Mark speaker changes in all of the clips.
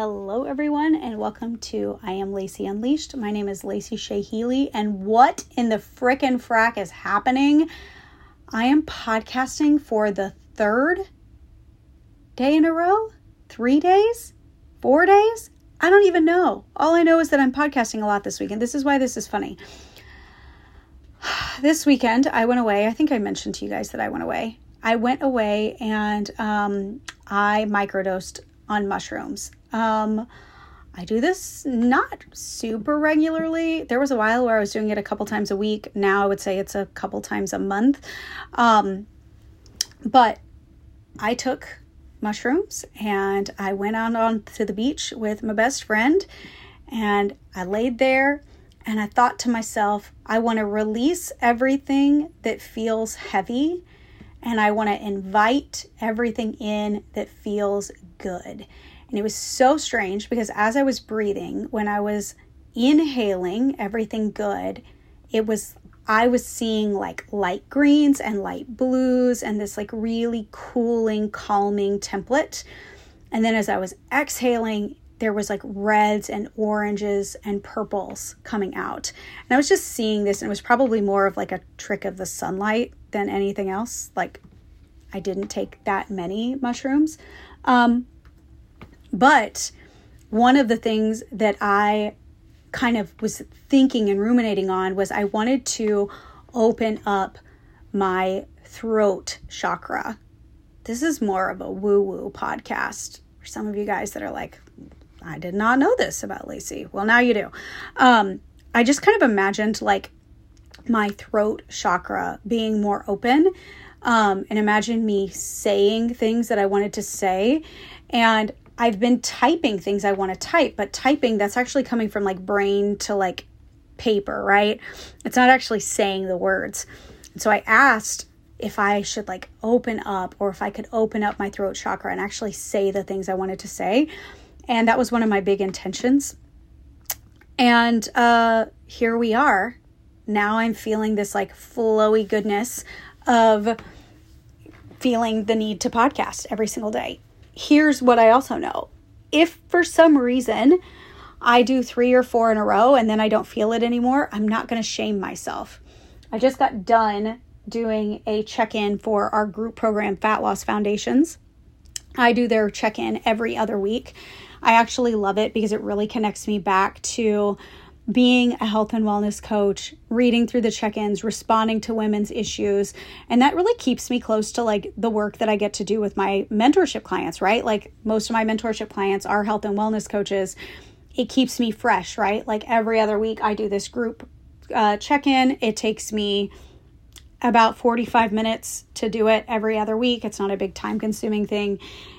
Speaker 1: Hello, everyone, and welcome to I Am Lacey Unleashed. My name is Lacey Shea Healy, and what in the frickin' frack is happening? I am podcasting for the third day in a row? Three days? Four days? I don't even know. All I know is that I'm podcasting a lot this weekend. This is why this is funny. This weekend, I went away. I think I mentioned to you guys that I went away. I went away and um, I microdosed on mushrooms. Um, I do this not super regularly. There was a while where I was doing it a couple times a week. Now I would say it's a couple times a month. Um, but I took mushrooms and I went out on to the beach with my best friend and I laid there and I thought to myself, I want to release everything that feels heavy and I want to invite everything in that feels good. And it was so strange because as I was breathing, when I was inhaling everything good, it was I was seeing like light greens and light blues and this like really cooling, calming template. And then as I was exhaling, there was like reds and oranges and purples coming out. And I was just seeing this, and it was probably more of like a trick of the sunlight than anything else. Like I didn't take that many mushrooms. Um, but one of the things that I kind of was thinking and ruminating on was I wanted to open up my throat chakra. This is more of a woo woo podcast for some of you guys that are like, I did not know this about Lacey. Well, now you do. Um, I just kind of imagined like my throat chakra being more open um, and imagine me saying things that I wanted to say. And I've been typing things I want to type, but typing that's actually coming from like brain to like paper, right? It's not actually saying the words. And so I asked if I should like open up or if I could open up my throat chakra and actually say the things I wanted to say. And that was one of my big intentions. And uh, here we are. Now I'm feeling this like flowy goodness of feeling the need to podcast every single day here's what I also know. If for some reason I do three or four in a row and then I don't feel it anymore, I'm not going to shame myself. I just got done doing a check in for our group program, Fat Loss Foundations. I do their check in every other week. I actually love it because it really connects me back to being a health and wellness coach, reading through the check ins, responding to women's issues. And that really keeps me close to like the work that I get to do with my mentorship clients, right? Like most of my mentorship clients are health and wellness coaches. It keeps me fresh, right? Like every other week, I do this group uh, check in. It takes me about 45 minutes to do it every other week. It's not a big time consuming thing.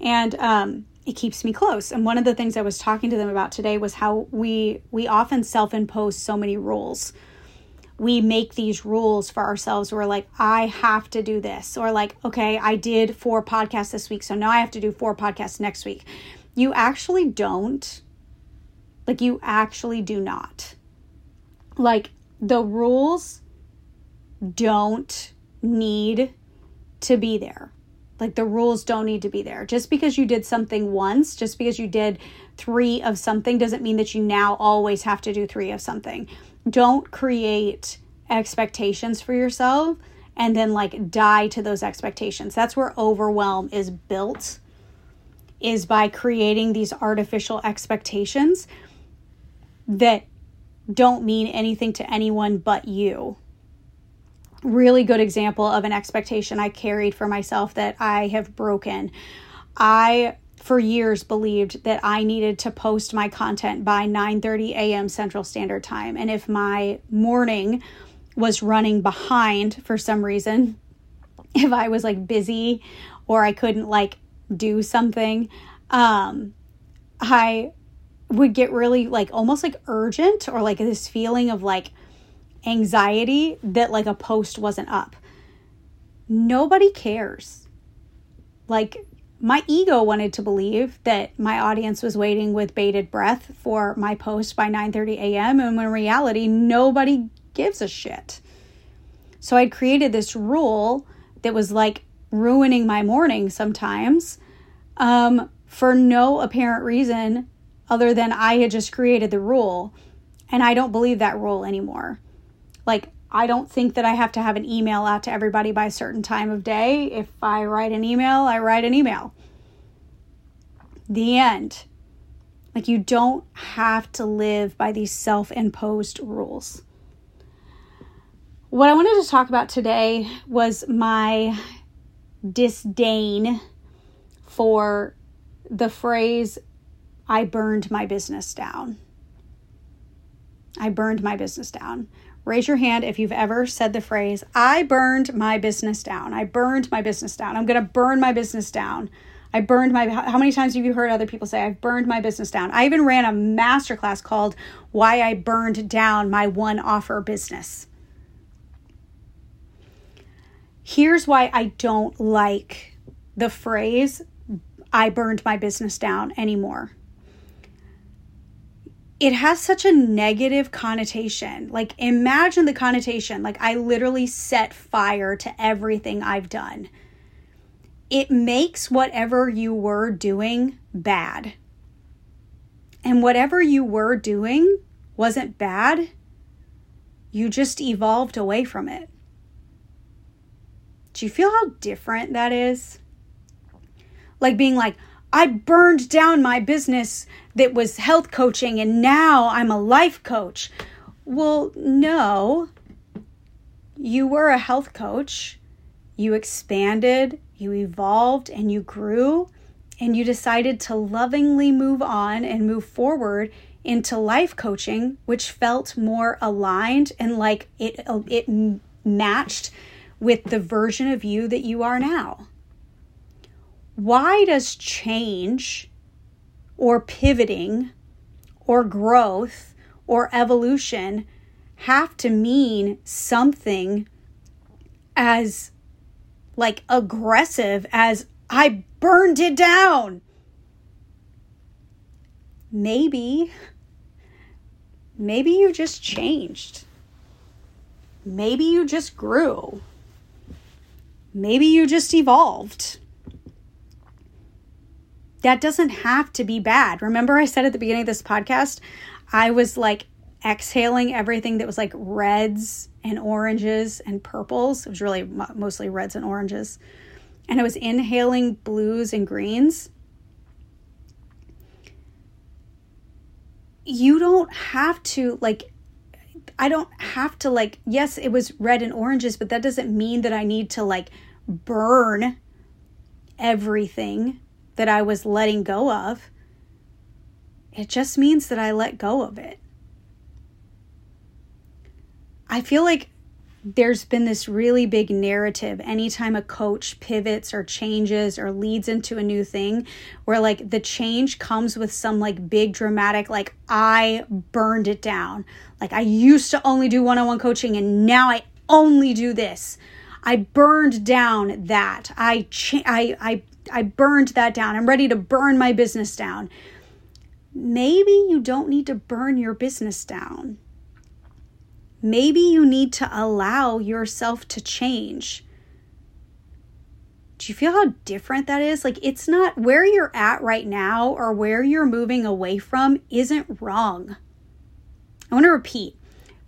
Speaker 1: And um, it keeps me close. And one of the things I was talking to them about today was how we we often self-impose so many rules. We make these rules for ourselves. We're like, I have to do this, or like, okay, I did four podcasts this week, so now I have to do four podcasts next week. You actually don't. Like, you actually do not. Like, the rules don't need to be there like the rules don't need to be there. Just because you did something once, just because you did three of something, doesn't mean that you now always have to do three of something. Don't create expectations for yourself and then like die to those expectations. That's where overwhelm is built is by creating these artificial expectations that don't mean anything to anyone but you really good example of an expectation I carried for myself that I have broken. I for years believed that I needed to post my content by 9:30 a.m. Central Standard Time and if my morning was running behind for some reason, if I was like busy or I couldn't like do something, um I would get really like almost like urgent or like this feeling of like anxiety that like a post wasn't up. Nobody cares. Like my ego wanted to believe that my audience was waiting with bated breath for my post by 9:30 a.m. and when in reality nobody gives a shit. So I'd created this rule that was like ruining my morning sometimes um, for no apparent reason other than I had just created the rule and I don't believe that rule anymore. Like, I don't think that I have to have an email out to everybody by a certain time of day. If I write an email, I write an email. The end. Like, you don't have to live by these self imposed rules. What I wanted to talk about today was my disdain for the phrase, I burned my business down. I burned my business down. Raise your hand if you've ever said the phrase, I burned my business down. I burned my business down. I'm going to burn my business down. I burned my. How many times have you heard other people say, I've burned my business down? I even ran a masterclass called Why I Burned Down My One Offer Business. Here's why I don't like the phrase, I burned my business down anymore it has such a negative connotation. Like, imagine the connotation. Like, I literally set fire to everything I've done. It makes whatever you were doing bad. And whatever you were doing wasn't bad, you just evolved away from it. Do you feel how different that is? Like being like, I burned down my business that was health coaching and now I'm a life coach. Well, no. You were a health coach. You expanded, you evolved, and you grew, and you decided to lovingly move on and move forward into life coaching, which felt more aligned and like it it matched with the version of you that you are now. Why does change or pivoting or growth or evolution have to mean something as like aggressive as I burned it down. Maybe, maybe you just changed. Maybe you just grew. Maybe you just evolved that doesn't have to be bad. Remember, I said at the beginning of this podcast, I was like exhaling everything that was like reds and oranges and purples. It was really mostly reds and oranges. And I was inhaling blues and greens. You don't have to like I don't have to like yes, it was red and oranges, but that doesn't mean that I need to like burn everything that I was letting go of. It just means that I let go of it. I feel like there's been this really big narrative anytime a coach pivots or changes or leads into a new thing where like the change comes with some like big dramatic like I burned it down. Like I used to only do one-on-one coaching and now I only do this. I burned down that. I cha- I I I burned that down. I'm ready to burn my business down. Maybe you don't need to burn your business down. Maybe you need to allow yourself to change. Do you feel how different that is? Like, it's not where you're at right now or where you're moving away from isn't wrong. I want to repeat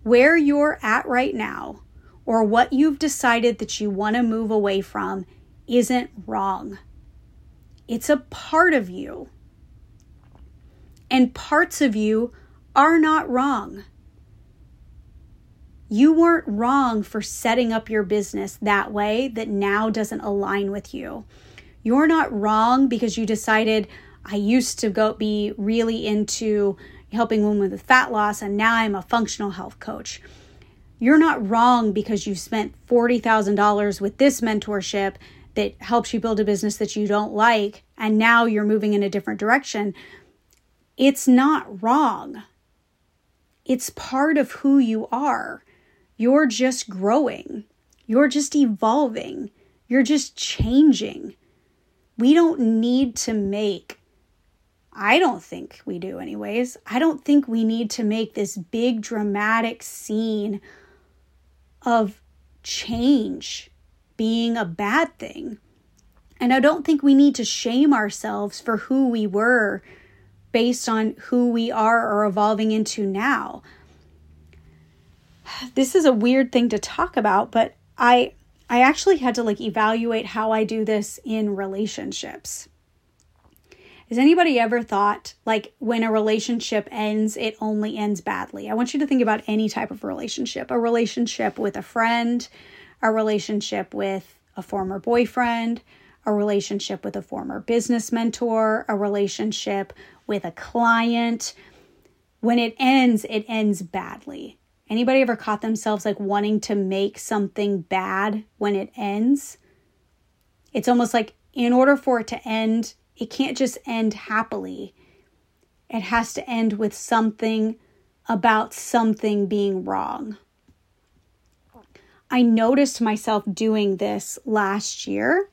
Speaker 1: where you're at right now or what you've decided that you want to move away from isn't wrong. It's a part of you. And parts of you are not wrong. You weren't wrong for setting up your business that way that now doesn't align with you. You're not wrong because you decided I used to go be really into helping women with fat loss and now I'm a functional health coach. You're not wrong because you spent $40,000 with this mentorship that helps you build a business that you don't like and now you're moving in a different direction, it's not wrong. It's part of who you are. You're just growing, you're just evolving, you're just changing. We don't need to make I don't think we do, anyways. I don't think we need to make this big dramatic scene of change being a bad thing. And I don't think we need to shame ourselves for who we were based on who we are or evolving into now. This is a weird thing to talk about, but I I actually had to like evaluate how I do this in relationships. Has anybody ever thought like when a relationship ends, it only ends badly? I want you to think about any type of relationship a relationship with a friend, a relationship with a former boyfriend, a relationship with a former business mentor, a relationship with a client. When it ends, it ends badly. Anybody ever caught themselves like wanting to make something bad when it ends? It's almost like in order for it to end, it can't just end happily. It has to end with something about something being wrong. I noticed myself doing this last year.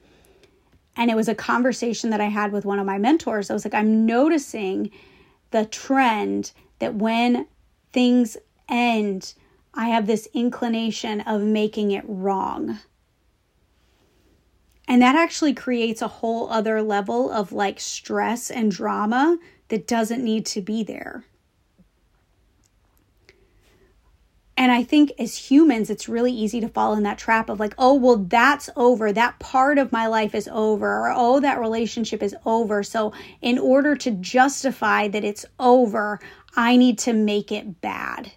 Speaker 1: And it was a conversation that I had with one of my mentors. I was like, I'm noticing the trend that when things end, I have this inclination of making it wrong. And that actually creates a whole other level of like stress and drama that doesn't need to be there. And I think as humans, it's really easy to fall in that trap of like, oh, well, that's over. That part of my life is over. Or, oh, that relationship is over. So, in order to justify that it's over, I need to make it bad.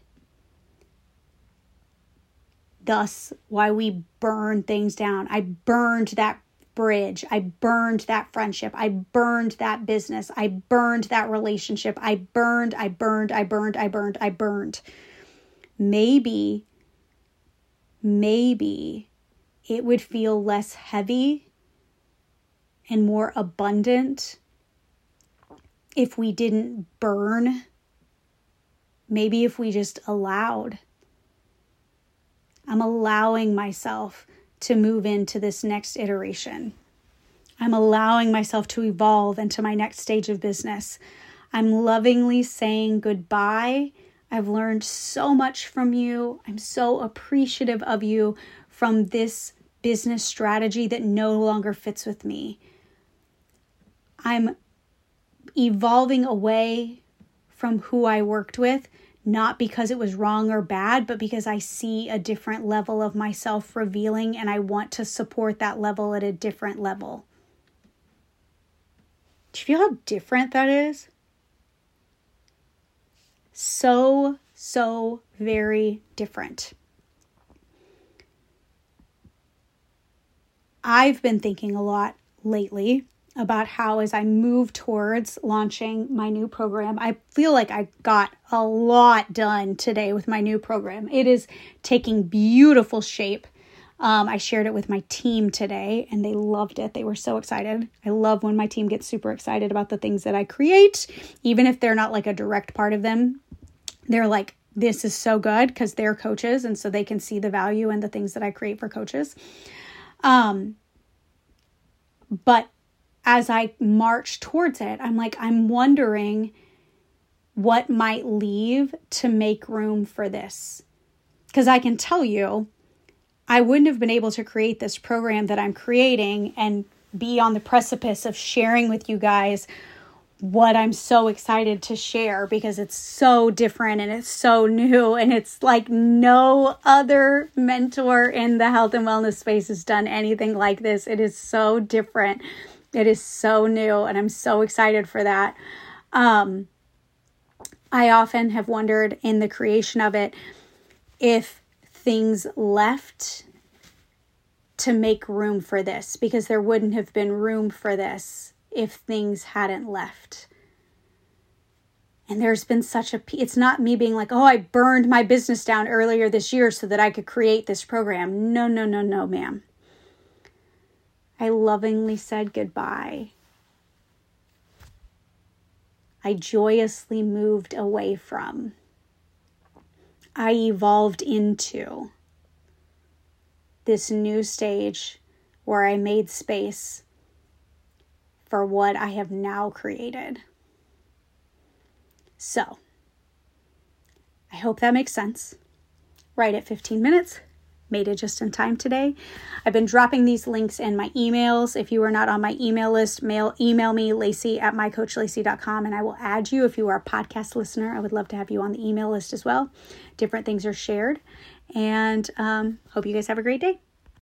Speaker 1: Thus, why we burn things down. I burned that bridge. I burned that friendship. I burned that business. I burned that relationship. I burned, I burned, I burned, I burned, I burned. I burned maybe, maybe it would feel less heavy and more abundant if we didn't burn. Maybe if we just allowed. I'm allowing myself to move into this next iteration. I'm allowing myself to evolve into my next stage of business. I'm lovingly saying goodbye I've learned so much from you. I'm so appreciative of you from this business strategy that no longer fits with me. I'm evolving away from who I worked with, not because it was wrong or bad, but because I see a different level of myself revealing and I want to support that level at a different level. Do you feel how different that is? So, so very different. I've been thinking a lot lately about how, as I move towards launching my new program, I feel like I got a lot done today with my new program. It is taking beautiful shape. Um, I shared it with my team today and they loved it. They were so excited. I love when my team gets super excited about the things that I create, even if they're not like a direct part of them. They're like, this is so good because they're coaches and so they can see the value in the things that I create for coaches. Um, but as I march towards it, I'm like, I'm wondering what might leave to make room for this. Because I can tell you, I wouldn't have been able to create this program that I'm creating and be on the precipice of sharing with you guys what I'm so excited to share because it's so different and it's so new and it's like no other mentor in the health and wellness space has done anything like this. It is so different. It is so new and I'm so excited for that. Um I often have wondered in the creation of it if things left to make room for this because there wouldn't have been room for this if things hadn't left. And there's been such a it's not me being like, "Oh, I burned my business down earlier this year so that I could create this program." No, no, no, no, ma'am. I lovingly said goodbye. I joyously moved away from. I evolved into this new stage where I made space for what I have now created. So, I hope that makes sense. Right at 15 minutes. Made it just in time today. I've been dropping these links in my emails. If you are not on my email list, mail email me Lacey at mycoachlacey.com and I will add you. If you are a podcast listener, I would love to have you on the email list as well. Different things are shared. And um, hope you guys have a great day.